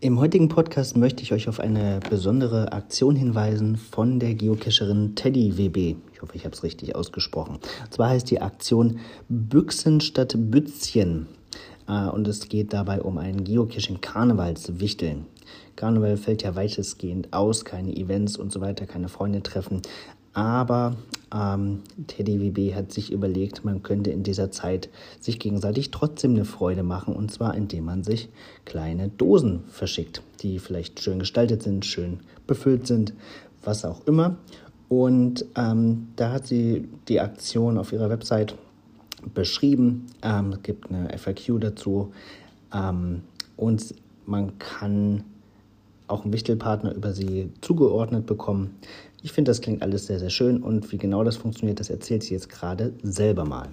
Im heutigen Podcast möchte ich euch auf eine besondere Aktion hinweisen von der Geocacherin Teddy WB. Ich hoffe, ich habe es richtig ausgesprochen. Und zwar heißt die Aktion Büchsen statt Bützchen. Äh, und es geht dabei um ein Geocaching Karnevalswichteln. Karneval fällt ja weitestgehend aus, keine Events und so weiter, keine Freunde treffen. Aber ähm, TDWB hat sich überlegt, man könnte in dieser Zeit sich gegenseitig trotzdem eine Freude machen. Und zwar indem man sich kleine Dosen verschickt, die vielleicht schön gestaltet sind, schön befüllt sind, was auch immer. Und ähm, da hat sie die Aktion auf ihrer Website beschrieben. Ähm, es gibt eine FAQ dazu. Ähm, und man kann auch einen Wichtelpartner über sie zugeordnet bekommen. Ich finde, das klingt alles sehr, sehr schön und wie genau das funktioniert, das erzählt sie jetzt gerade selber mal.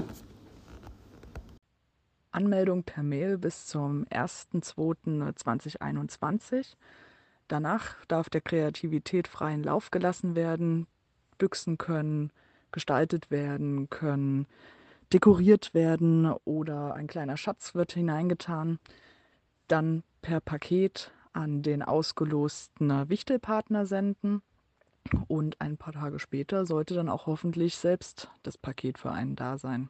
Anmeldung per Mail bis zum 1.2.2021. Danach darf der Kreativität freien Lauf gelassen werden. Büchsen können gestaltet werden, können dekoriert werden oder ein kleiner Schatz wird hineingetan. Dann per Paket an den ausgelosten Wichtelpartner senden. Und ein paar Tage später sollte dann auch hoffentlich selbst das Paket für einen da sein.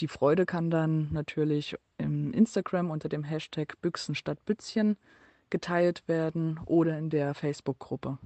Die Freude kann dann natürlich im Instagram unter dem Hashtag Büchsen statt Bützchen geteilt werden oder in der Facebook-Gruppe.